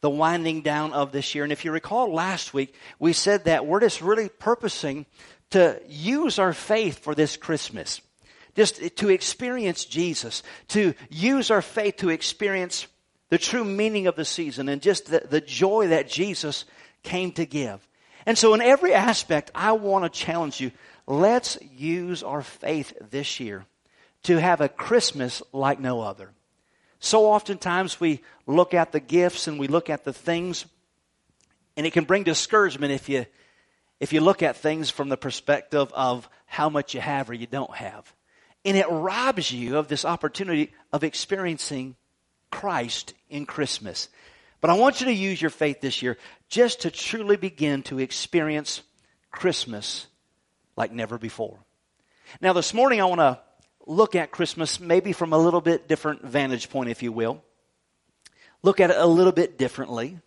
the winding down of this year. And if you recall last week, we said that we're just really purposing to use our faith for this Christmas. Just to experience Jesus, to use our faith to experience the true meaning of the season and just the, the joy that Jesus came to give. And so in every aspect, I want to challenge you. Let's use our faith this year to have a Christmas like no other. So oftentimes we look at the gifts and we look at the things, and it can bring discouragement if you if you look at things from the perspective of how much you have or you don't have. And it robs you of this opportunity of experiencing Christ in Christmas. But I want you to use your faith this year just to truly begin to experience Christmas like never before. Now, this morning I want to look at Christmas maybe from a little bit different vantage point, if you will. Look at it a little bit differently.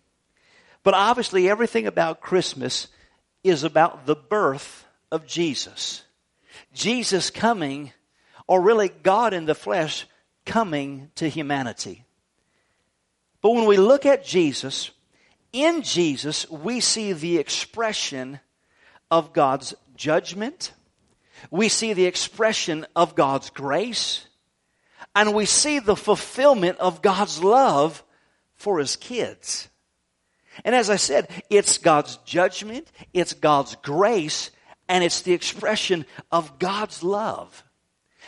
But obviously, everything about Christmas is about the birth of Jesus. Jesus coming, or really God in the flesh coming to humanity. But when we look at Jesus, in Jesus, we see the expression of God's judgment we see the expression of God's grace, and we see the fulfillment of God's love for His kids. And as I said, it's God's judgment, it's God's grace, and it's the expression of God's love.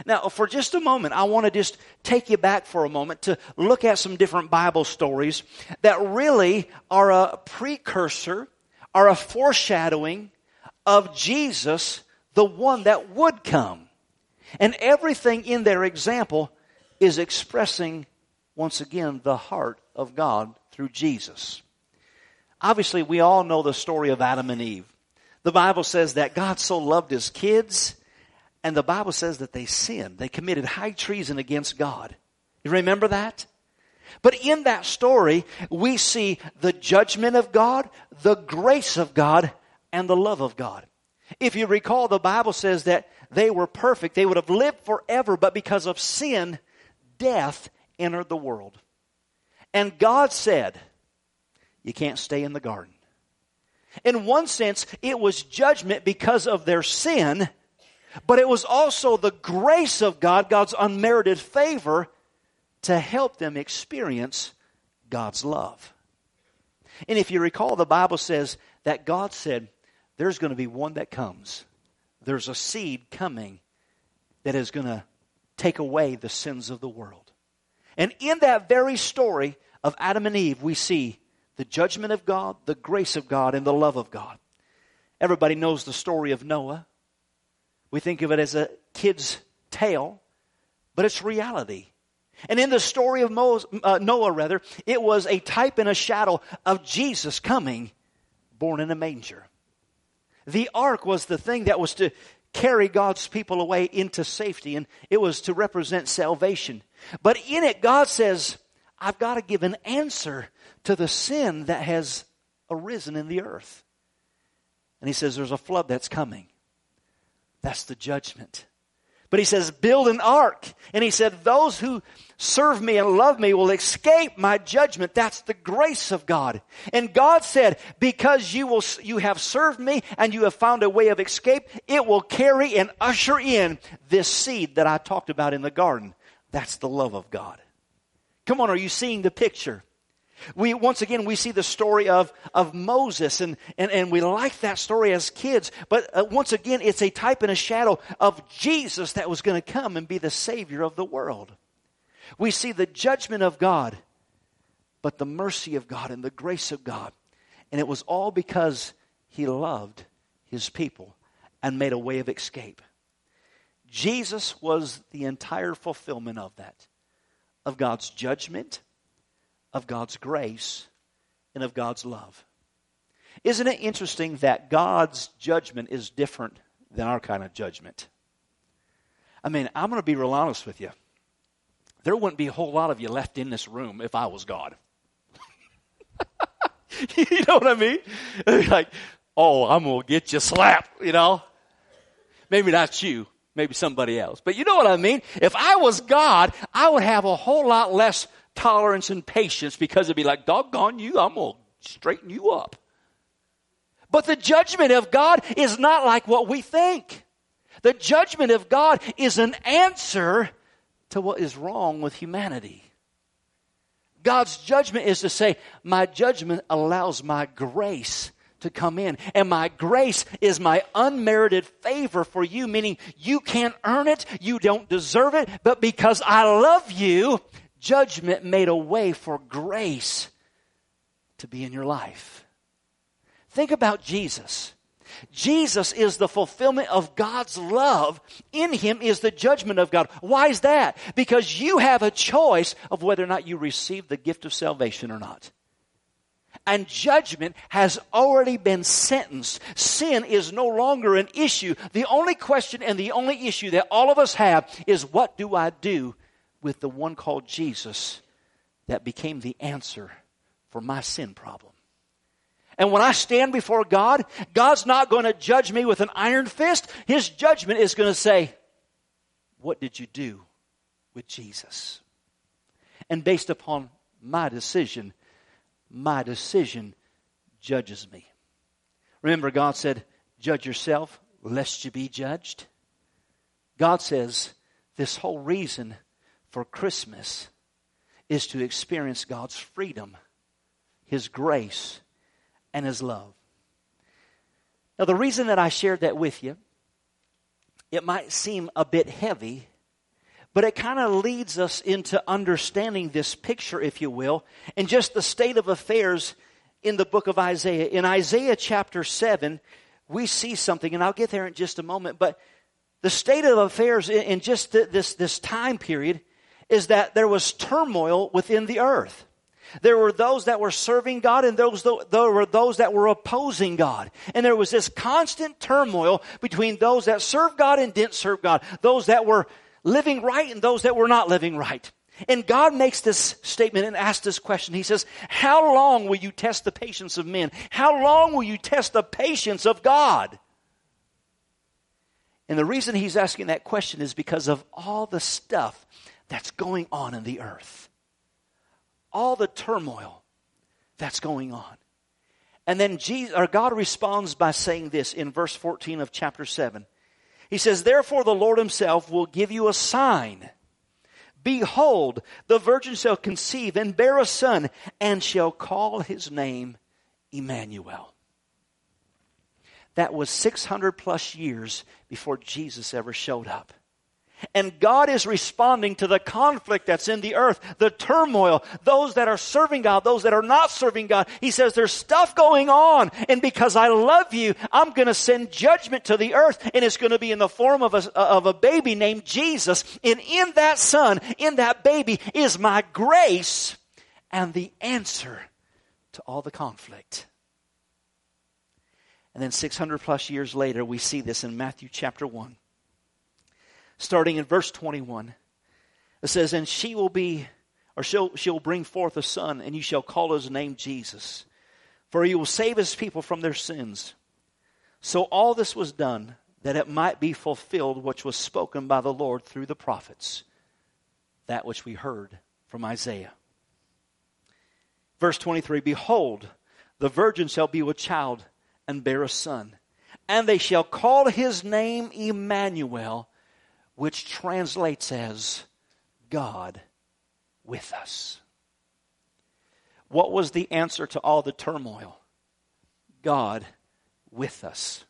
Now, for just a moment, I want to just take you back for a moment to look at some different Bible stories that really are a precursor, are a foreshadowing of Jesus the one that would come. And everything in their example is expressing, once again, the heart of God through Jesus. Obviously, we all know the story of Adam and Eve. The Bible says that God so loved his kids, and the Bible says that they sinned. They committed high treason against God. You remember that? But in that story, we see the judgment of God, the grace of God, and the love of God. If you recall, the Bible says that they were perfect. They would have lived forever, but because of sin, death entered the world. And God said, You can't stay in the garden. In one sense, it was judgment because of their sin, but it was also the grace of God, God's unmerited favor, to help them experience God's love. And if you recall, the Bible says that God said, there's going to be one that comes. There's a seed coming that is going to take away the sins of the world. And in that very story of Adam and Eve, we see the judgment of God, the grace of God, and the love of God. Everybody knows the story of Noah. We think of it as a kid's tale, but it's reality. And in the story of Moses, uh, Noah, rather, it was a type and a shadow of Jesus coming, born in a manger. The ark was the thing that was to carry God's people away into safety, and it was to represent salvation. But in it, God says, I've got to give an answer to the sin that has arisen in the earth. And He says, There's a flood that's coming. That's the judgment. But he says, build an ark. And he said, those who serve me and love me will escape my judgment. That's the grace of God. And God said, because you will, you have served me and you have found a way of escape, it will carry and usher in this seed that I talked about in the garden. That's the love of God. Come on, are you seeing the picture? We, once again, we see the story of, of Moses, and, and, and we like that story as kids, but uh, once again, it's a type and a shadow of Jesus that was going to come and be the Savior of the world. We see the judgment of God, but the mercy of God and the grace of God. And it was all because He loved His people and made a way of escape. Jesus was the entire fulfillment of that, of God's judgment of God's grace and of God's love. Isn't it interesting that God's judgment is different than our kind of judgment? I mean, I'm going to be real honest with you. There wouldn't be a whole lot of you left in this room if I was God. you know what I mean? Like, oh, I'm going to get you slapped, you know? Maybe not you, maybe somebody else. But you know what I mean? If I was God, I would have a whole lot less tolerance and patience because it'd be like, doggone you, I'm going to straighten you up. But the judgment of God is not like what we think. The judgment of God is an answer to what is wrong with humanity. God's judgment is to say, My judgment allows my grace to come in. And my grace is my unmerited favor for you, meaning you can't earn it, you don't deserve it, but because I love you, judgment made a way for grace to be in your life. Think about Jesus. Jesus is the fulfillment of God's love. In Him is the judgment of God. Why is that? Because you have a choice of whether or not you receive the gift of salvation or not. And judgment has already been sentenced. Sin is no longer an issue. The only question and the only issue that all of us have is what do I do with the one called Jesus that became the answer for my sin problem? And when I stand before God, God's not going to judge me with an iron fist. His judgment is going to say, What did you do with Jesus? And based upon my decision, my decision judges me. Remember, God said, Judge yourself, lest you be judged. God says, This whole reason for Christmas is to experience God's freedom, His grace, and His love. Now, the reason that I shared that with you, it might seem a bit heavy, but it kind of leads us into understanding this picture, if you will, and just the state of affairs in the book of Isaiah. In Isaiah chapter 7, we see something, and I'll get there in just a moment, but the state of affairs in, just this, this time period is that there was turmoil within the earth. There were those that were serving God and those, there were those that were opposing God. And there was this constant turmoil between those that served God and didn't serve God. Those that were living right and those that were not living right. And God makes this statement and asks this question. He says, How long will you test the patience of men? How long will you test the patience of God? And the reason he's asking that question is because of all the stuff that's going on in the earth all the turmoil that's going on. And then Jesus, or God responds by saying this in verse 14 of chapter 7. He says, Therefore the Lord himself will give you a sign. Behold, the virgin shall conceive and bear a son, and shall call his name Emmanuel. That was 600 plus years before Jesus ever showed up. And God is responding to the conflict that's in the earth, the turmoil, those that are serving God, those that are not serving God. He says there's stuff going on. And because I love you, I'm going to send judgment to the earth. And it's going to be in the form of a, of a baby named Jesus. And in that son, in that baby is my grace and the answer to all the conflict. And then 600 plus years later, we see this in Matthew chapter 1 starting in verse 21. It says, And she will be, or she'll, she'll bring forth a son, and you shall call his name Jesus, for he will save his people from their sins. So all this was done that it might be fulfilled which was spoken by the Lord through the prophets, that which we heard from Isaiah. Verse 23 Behold, the virgin shall be with child and bear a son, and they shall call his name Emmanuel which translates as God with us. What was the answer to all the turmoil? God with us.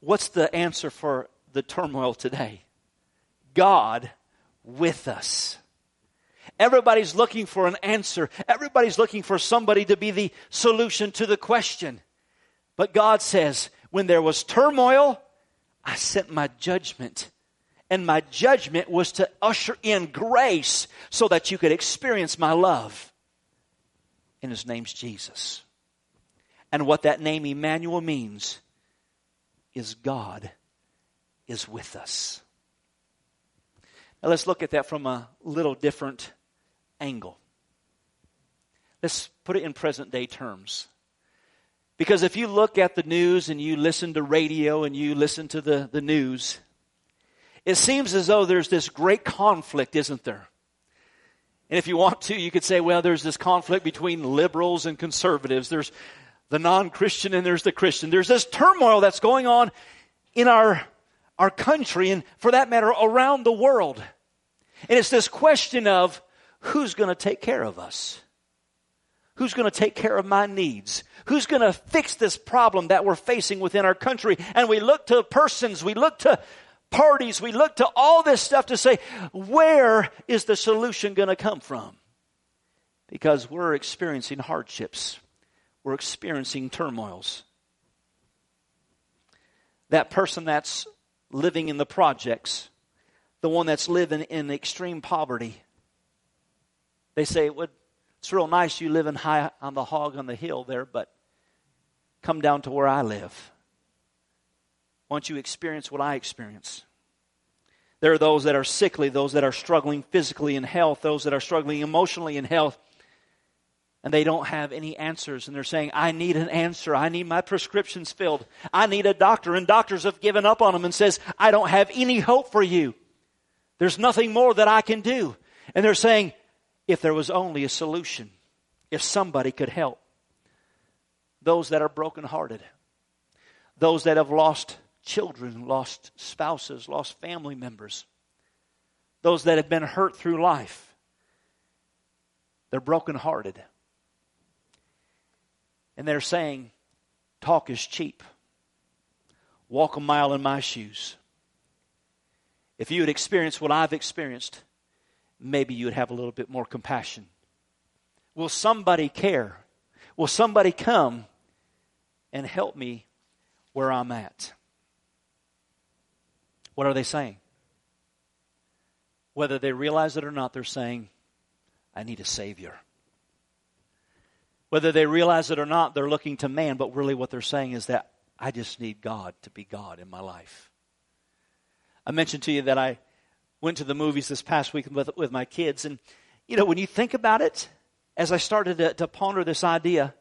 What's the answer for the turmoil today? God with us. Everybody's looking for an answer. Everybody's looking for somebody to be the solution to the question. But God says, when there was turmoil, I sent my judgment. And my judgment was to usher in grace so that you could experience my love. And his name's Jesus. And what that name Emmanuel means is God is with us. Now let's look at that from a little different angle. Let's put it in present day terms. Because if you look at the news and you listen to radio and you listen to the, the news, it seems as though there's this great conflict, isn't there? And if you want to, you could say, well, there's this conflict between liberals and conservatives. There's the non-Christian and there's the Christian. There's this turmoil that's going on in our, our country and for that matter around the world. And it's this question of who's going to take care of us? Who's going to take care of my needs? Who's going to fix this problem that we're facing within our country? And we look to persons, we look to parties, we look to all this stuff to say, where is the solution going to come from? Because we're experiencing hardships, we're experiencing turmoils. That person that's living in the projects, the one that's living in extreme poverty, they say it would it's real nice you living high on the hog on the hill there, but come down to where I live. Why don't you experience what I experience? There are those that are sickly, those that are struggling physically in health, those that are struggling emotionally in health, and they don't have any answers. And they're saying, I need an answer. I need my prescriptions filled. I need a doctor. And doctors have given up on them and says, I don't have any hope for you. There's nothing more that I can do. And they're saying, if there was only a solution, if somebody could help. Those that are brokenhearted, those that have lost children, lost spouses, lost family members, those that have been hurt through life, they're brokenhearted. And they're saying, talk is cheap. Walk a mile in my shoes. If you had experienced what I've experienced, maybe you would have a little bit more compassion. Will somebody care? Will somebody come and help me where I'm at? What are they saying? Whether they realize it or not, they're saying, I need a Savior. Whether they realize it or not, they're looking to man, but really what they're saying is that I just need God to be God in my life. I mentioned to you that I went to the movies this past week with, with my kids. And, you know, when you think about it, as I started to, to ponder this idea,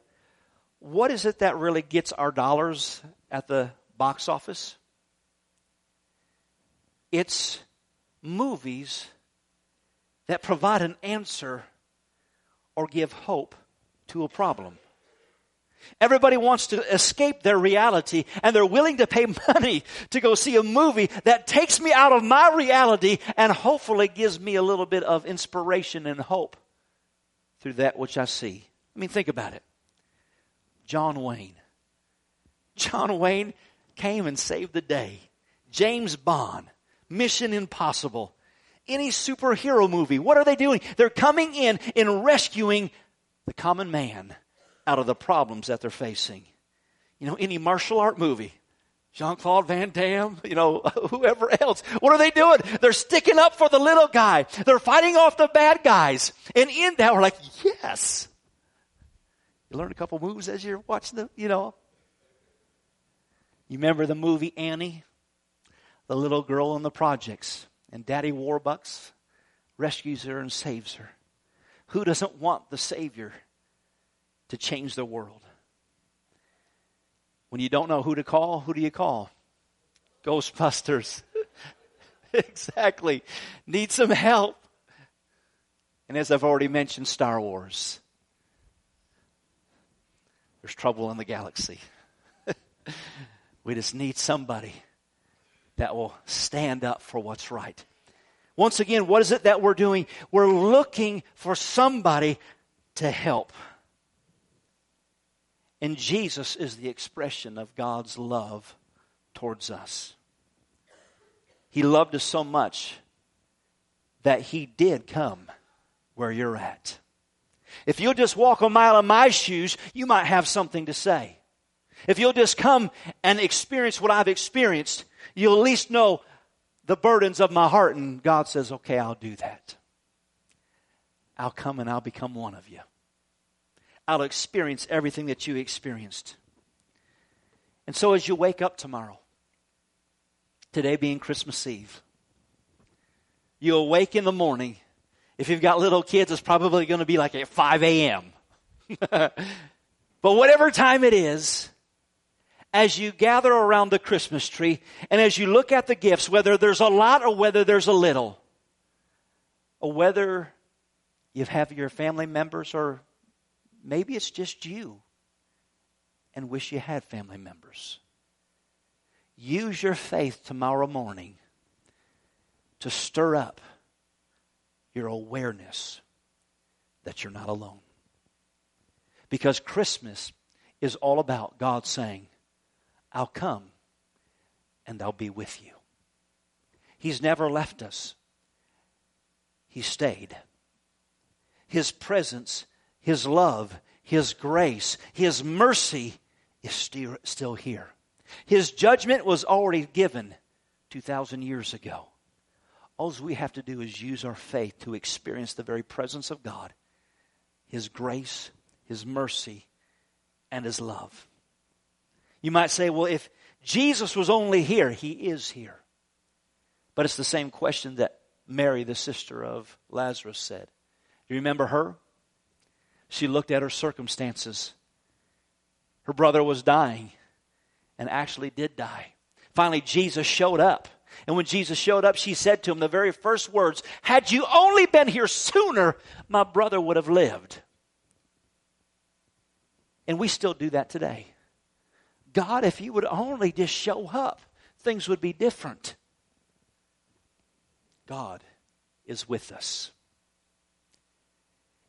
what is it that really gets our dollars at the box office? It's movies that provide an answer or give hope to a problem. Everybody wants to escape their reality and they're willing to pay money to go see a movie that takes me out of my reality and hopefully gives me a little bit of inspiration and hope through that which I see. I mean, think about it. John Wayne. John Wayne came and saved the day. James Bond. Mission Impossible. Any superhero movie. What are they doing? They're coming in and rescuing the common man out of the problems that they're facing. You know, any martial art movie, Jean Claude Van Damme, you know, whoever else. What are they doing? They're sticking up for the little guy. They're fighting off the bad guys. And in that, we're like, yes. You learn a couple moves as you're watching the, you know. You remember the movie Annie? The little girl in the projects. And Daddy Warbucks rescues her and saves her. Who doesn't want the Savior? To change the world. When you don't know who to call, who do you call? Ghostbusters. exactly. Need some help. And as I've already mentioned, Star Wars. There's trouble in the galaxy. we just need somebody that will stand up for what's right. Once again, what is it that we're doing? We're looking for somebody to help. And Jesus is the expression of God's love towards us. He loved us so much that He did come where you're at. If you'll just walk a mile in my shoes, you might have something to say. If you'll just come and experience what I've experienced, you'll at least know the burdens of my heart. And God says, okay, I'll do that. I'll come and I'll become one of you. I'll experience everything that you experienced. And so as you wake up tomorrow, today being Christmas Eve, you awake in the morning. If you've got little kids, it's probably going to be like at 5 a.m. but whatever time it is, as you gather around the Christmas tree and as you look at the gifts, whether there's a lot or whether there's a little, or whether you have your family members or maybe it's just you and wish you had family members. Use your faith tomorrow morning to stir up your awareness that you're not alone. Because Christmas is all about God saying, I'll come and I'll be with you. He's never left us, He stayed. His presence, His love, His grace, His mercy is still, still here. His judgment was already given 2,000 years ago. All we have to do is use our faith to experience the very presence of God, His grace, His mercy, and His love. You might say, well, if Jesus was only here, he is here. But it's the same question that Mary, the sister of Lazarus, said. Do you remember her? She looked at her circumstances. Her brother was dying and actually did die. Finally, Jesus showed up. And when Jesus showed up, she said to him the very first words Had you only been here sooner, my brother would have lived. And we still do that today. God, if you would only just show up, things would be different. God is with us.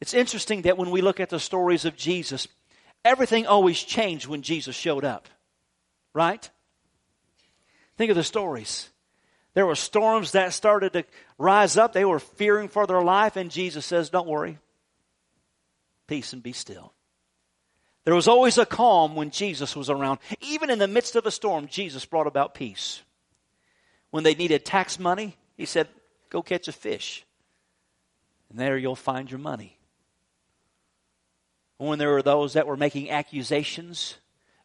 It's interesting that when we look at the stories of Jesus, everything always changed when Jesus showed up. Right? Think of the stories. There were storms that started to rise up. They were fearing for their life, and Jesus says, Don't worry. Peace and be still. There was always a calm when Jesus was around. Even in the midst of a storm, Jesus brought about peace. When they needed tax money, he said, Go catch a fish. And there you'll find your money. When there were those that were making accusations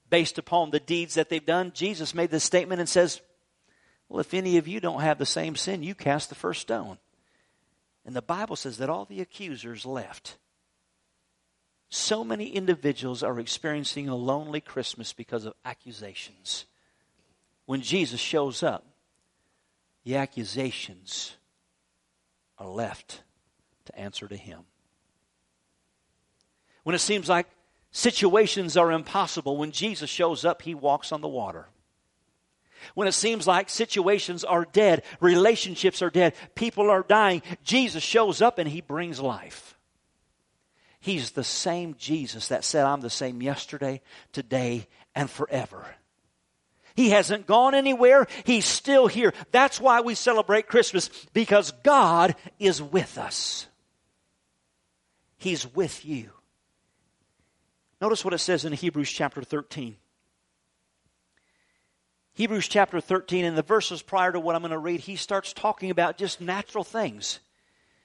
based upon the deeds that they've done, Jesus made this statement and says, Well, if any of you don't have the same sin, you cast the first stone. And the Bible says that all the accusers left. So many individuals are experiencing a lonely Christmas because of accusations. When Jesus shows up, the accusations are left to answer to Him. When it seems like situations are impossible, when Jesus shows up, He walks on the water. When it seems like situations are dead, relationships are dead, people are dying, Jesus shows up and He brings life. He's the same Jesus that said, I'm the same yesterday, today, and forever. He hasn't gone anywhere. He's still here. That's why we celebrate Christmas, because God is with us. He's with you. Notice what it says in Hebrews chapter 13. Hebrews chapter 13, in the verses prior to what I'm going to read, he starts talking about just natural things.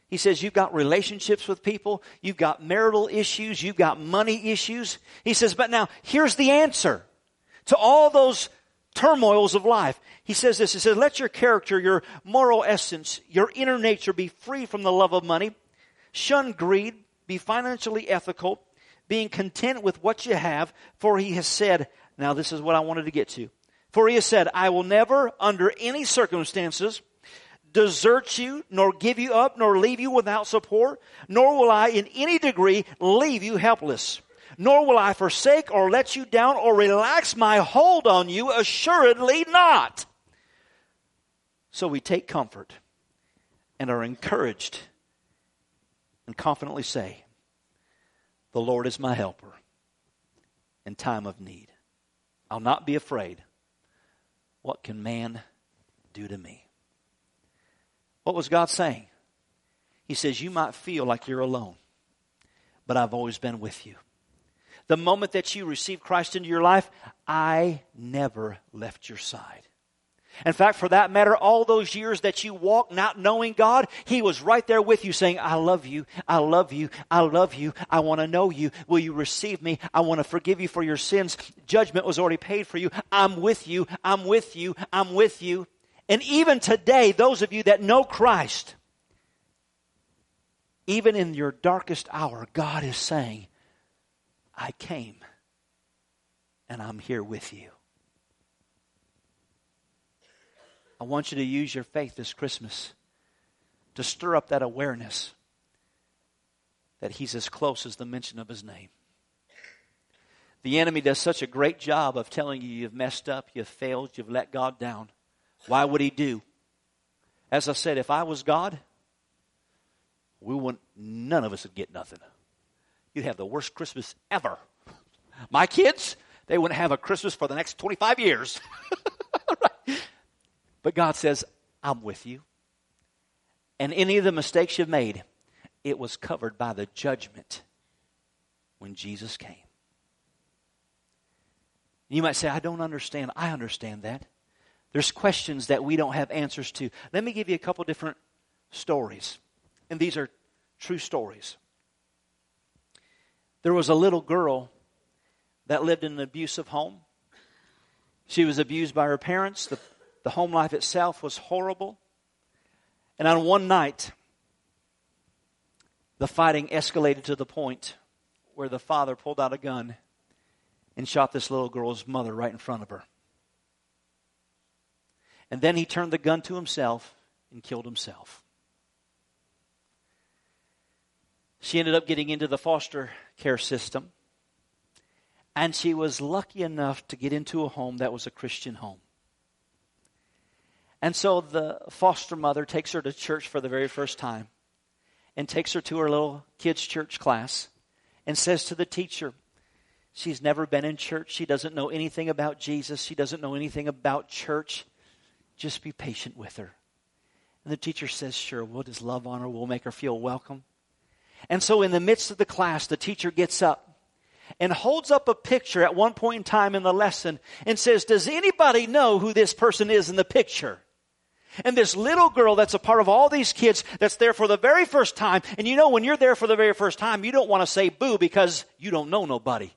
He says, You've got relationships with people, you've got marital issues, you've got money issues. He says, But now, here's the answer to all those turmoils of life. He says this He says, Let your character, your moral essence, your inner nature be free from the love of money. Shun greed, be financially ethical, being content with what you have, for he has said, Now, this is what I wanted to get to. For he has said, I will never, under any circumstances, desert you, nor give you up, nor leave you without support, nor will I in any degree leave you helpless. Nor will I forsake or let you down or relax my hold on you, assuredly not. So we take comfort and are encouraged and confidently say, The Lord is my helper in time of need. I'll not be afraid. What can man do to me? What was God saying? He says, You might feel like you're alone, but I've always been with you. The moment that you received Christ into your life, I never left your side. In fact, for that matter, all those years that you walked not knowing God, He was right there with you saying, I love you, I love you, I love you, I want to know you. Will you receive me? I want to forgive you for your sins. Judgment was already paid for you. I'm with you, I'm with you, I'm with you. And even today, those of you that know Christ, even in your darkest hour, God is saying, I came and I'm here with you. I want you to use your faith this Christmas to stir up that awareness that He's as close as the mention of His name. The enemy does such a great job of telling you you've messed up, you've failed, you've let God down. Why would He do? As I said, if I was God, we wouldn't, none of us would get nothing. You'd have the worst Christmas ever. My kids, they wouldn't have a Christmas for the next 25 years. But God says, I'm with you. And any of the mistakes you've made, it was covered by the judgment when Jesus came. You might say, I don't understand. I understand that. There's questions that we don't have answers to. Let me give you a couple different stories. And these are true stories. There was a little girl that lived in an abusive home. She was abused by her parents. The the home life itself was horrible. And on one night, the fighting escalated to the point where the father pulled out a gun and shot this little girl's mother right in front of her. And then he turned the gun to himself and killed himself. She ended up getting into the foster care system. And she was lucky enough to get into a home that was a Christian home. And so the foster mother takes her to church for the very first time and takes her to her little kids' church class and says to the teacher, She's never been in church. She doesn't know anything about Jesus. She doesn't know anything about church. Just be patient with her. And the teacher says, Sure, we'll just love on her. We'll make her feel welcome. And so, in the midst of the class, the teacher gets up and holds up a picture at one point in time in the lesson and says, Does anybody know who this person is in the picture? And this little girl that's a part of all these kids that's there for the very first time. And you know, when you're there for the very first time, you don't want to say boo because you don't know nobody.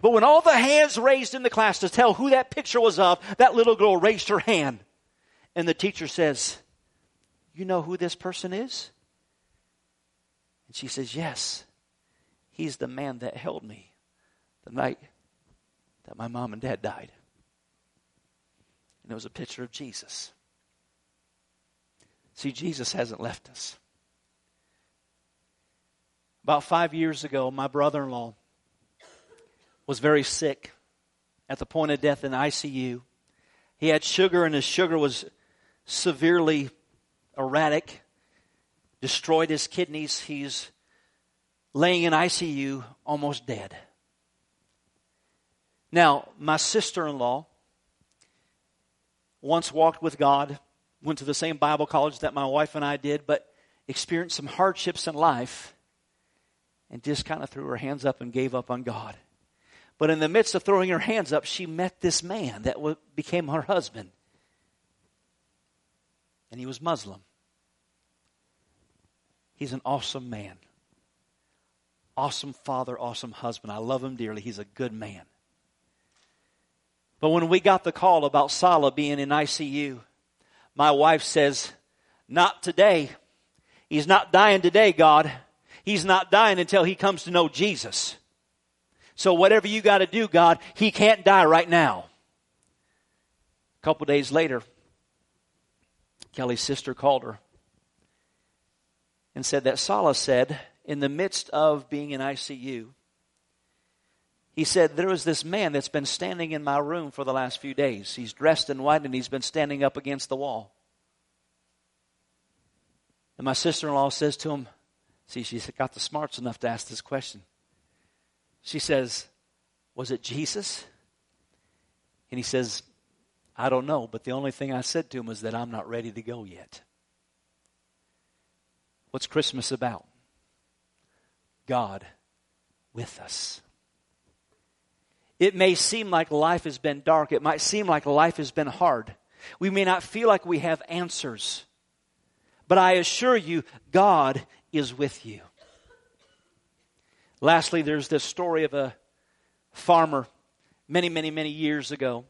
But when all the hands raised in the class to tell who that picture was of, that little girl raised her hand. And the teacher says, You know who this person is? And she says, Yes. He's the man that held me the night that my mom and dad died. And it was a picture of Jesus. See, Jesus hasn't left us. About five years ago, my brother in law was very sick at the point of death in ICU. He had sugar, and his sugar was severely erratic, destroyed his kidneys. He's laying in ICU, almost dead. Now, my sister in law once walked with God went to the same Bible college that my wife and I did, but experienced some hardships in life and just kind of threw her hands up and gave up on God. But in the midst of throwing her hands up, she met this man that became her husband. And he was Muslim. He's an awesome man. Awesome father, awesome husband. I love him dearly. He's a good man. But when we got the call about Salah being in ICU, my wife says, Not today. He's not dying today, God. He's not dying until he comes to know Jesus. So whatever you got to do, God, he can't die right now. A couple days later, Kelly's sister called her and said that Salah said, in the midst of being in ICU, he said, There was this man that's been standing in my room for the last few days. He's dressed in white and he's been standing up against the wall. And my sister in law says to him, See, she's got the smarts enough to ask this question. She says, Was it Jesus? And he says, I don't know, but the only thing I said to him was that I'm not ready to go yet. What's Christmas about? God with us. It may seem like life has been dark. It might seem like life has been hard. We may not feel like we have answers. But I assure you, God is with you. Lastly, there's this story of a farmer many, many, many years ago,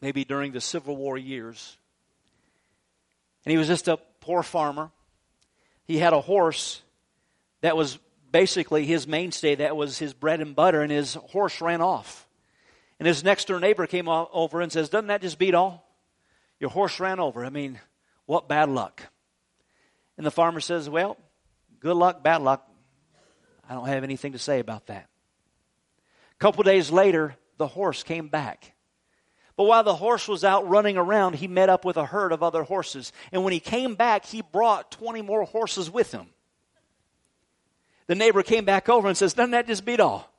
maybe during the Civil War years. And he was just a poor farmer. He had a horse that was basically his mainstay, that was his bread and butter, and his horse ran off. And his next door neighbor came over and says, Doesn't that just beat all? Your horse ran over. I mean, what bad luck. And the farmer says, Well, good luck, bad luck. I don't have anything to say about that. A couple days later, the horse came back. But while the horse was out running around, he met up with a herd of other horses. And when he came back, he brought 20 more horses with him. The neighbor came back over and says, Doesn't that just beat all?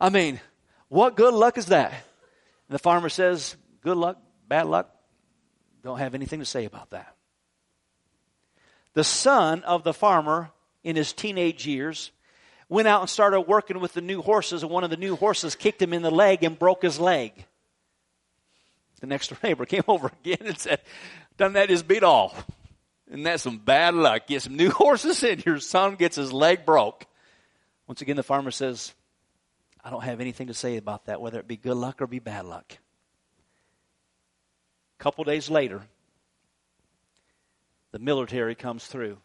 I mean, what good luck is that? And the farmer says, Good luck, bad luck. Don't have anything to say about that. The son of the farmer in his teenage years went out and started working with the new horses, and one of the new horses kicked him in the leg and broke his leg. The next neighbor came over again and said, Doesn't that just beat all? Isn't that some bad luck? Get some new horses in, your son gets his leg broke. Once again, the farmer says, I don't have anything to say about that, whether it be good luck or be bad luck. A couple days later, the military comes through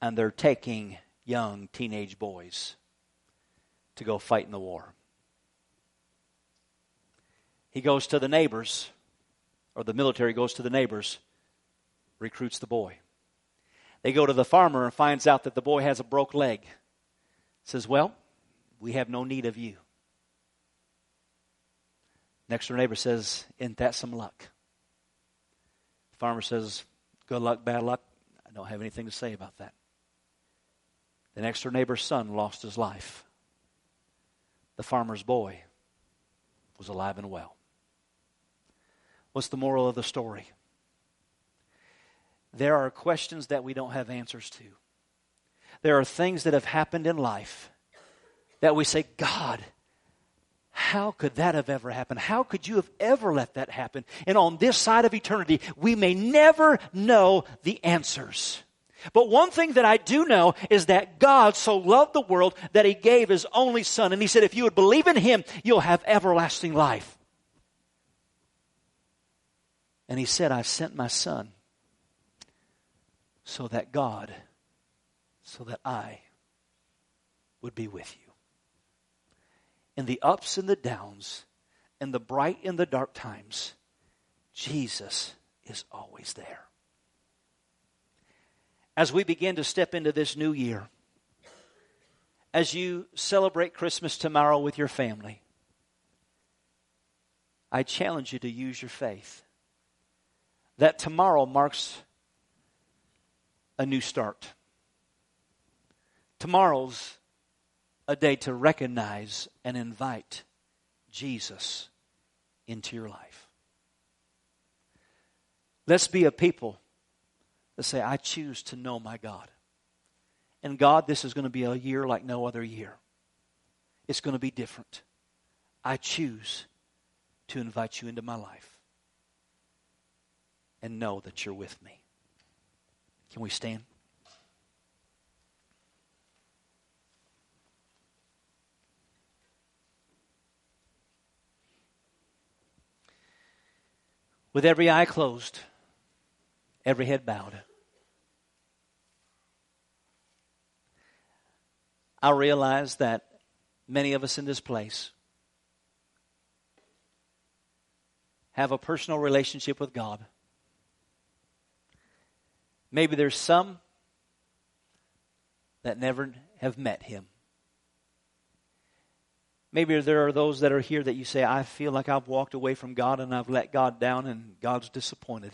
and they're taking young teenage boys to go fight in the war. He goes to the neighbors, or the military goes to the neighbors, recruits the boy. They go to the farmer and finds out that the boy has a broke leg. Says, "Well, we have no need of you." Next door neighbor says, "Isn't that some luck?" The farmer says, "Good luck, bad luck. I don't have anything to say about that." The next door neighbor's son lost his life. The farmer's boy was alive and well. What's the moral of the story? There are questions that we don't have answers to. There are things that have happened in life that we say, God, how could that have ever happened? How could you have ever let that happen? And on this side of eternity, we may never know the answers. But one thing that I do know is that God so loved the world that He gave His only Son. And He said, if you would believe in Him, you'll have everlasting life. And He said, I've sent my Son so that God, so that I would be with you. In the ups and the downs, in the bright and the dark times, Jesus is always there. As we begin to step into this new year, as you celebrate Christmas tomorrow with your family, I challenge you to use your faith. That tomorrow marks a new start. Tomorrow's a day to recognize and invite Jesus into your life. Let's be a people that say, I choose to know my God. And God, this is going to be a year like no other year. It's going to be different. I choose to invite you into my life and know that you're with me. Can we stand? With every eye closed, every head bowed. I realize that many of us in this place have a personal relationship with God. Maybe there's some that never have met him. Maybe there are those that are here that you say, I feel like I've walked away from God and I've let God down and God's disappointed.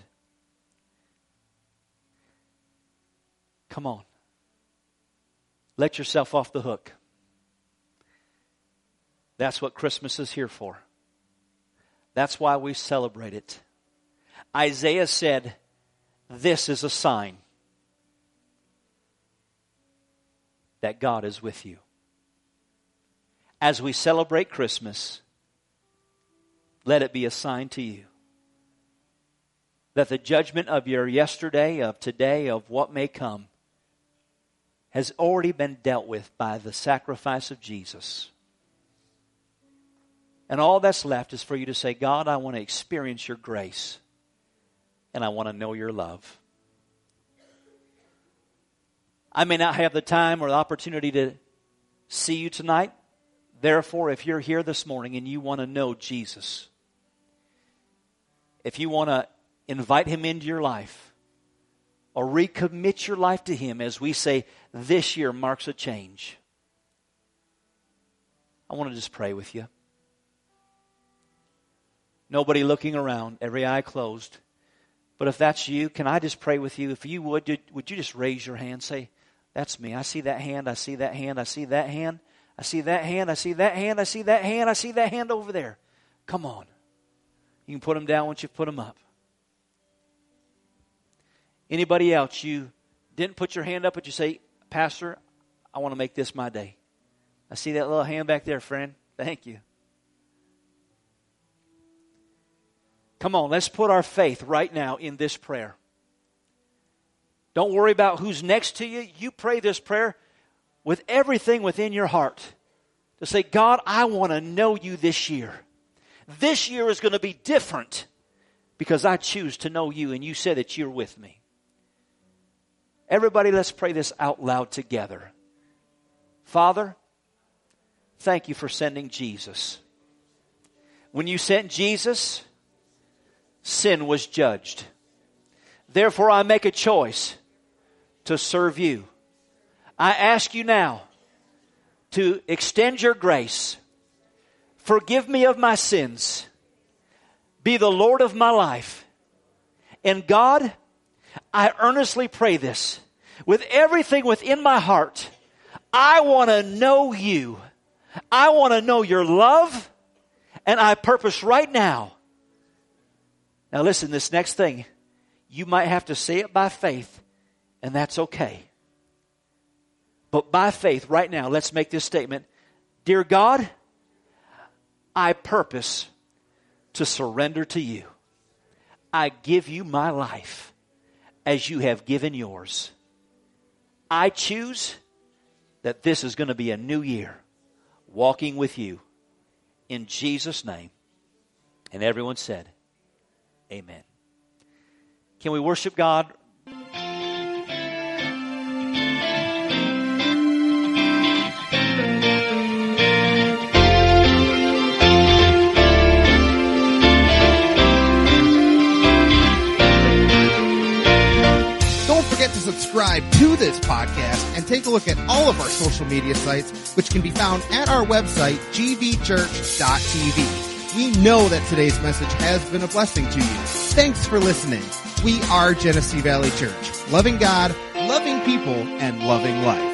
Come on. Let yourself off the hook. That's what Christmas is here for. That's why we celebrate it. Isaiah said, this is a sign that God is with you. As we celebrate Christmas, let it be a sign to you that the judgment of your yesterday, of today, of what may come, has already been dealt with by the sacrifice of Jesus. And all that's left is for you to say, God, I want to experience your grace and I want to know your love. I may not have the time or the opportunity to see you tonight. Therefore, if you're here this morning and you want to know Jesus, if you want to invite him into your life or recommit your life to him, as we say, this year marks a change, I want to just pray with you. Nobody looking around, every eye closed. But if that's you, can I just pray with you? If you would, would you just raise your hand? Say, That's me. I see that hand. I see that hand. I see that hand. I see that hand. I see that hand. I see that hand. I see that hand over there. Come on. You can put them down once you put them up. Anybody else, you didn't put your hand up, but you say, Pastor, I want to make this my day. I see that little hand back there, friend. Thank you. Come on, let's put our faith right now in this prayer. Don't worry about who's next to you. You pray this prayer with everything within your heart to say, God, I want to know you this year. This year is going to be different because I choose to know you and you said that you're with me. Everybody, let's pray this out loud together. Father, thank you for sending Jesus. When you sent Jesus, sin was judged. Therefore, I make a choice to serve you. I ask you now to extend your grace. Forgive me of my sins. Be the Lord of my life. And God, I earnestly pray this with everything within my heart. I want to know you. I want to know your love. And I purpose right now now, listen, this next thing, you might have to say it by faith, and that's okay. But by faith, right now, let's make this statement Dear God, I purpose to surrender to you. I give you my life as you have given yours. I choose that this is going to be a new year walking with you in Jesus' name. And everyone said, Amen. Can we worship God? Don't forget to subscribe to this podcast and take a look at all of our social media sites, which can be found at our website, gvchurch.tv. We know that today's message has been a blessing to you. Thanks for listening. We are Genesee Valley Church, loving God, loving people, and loving life.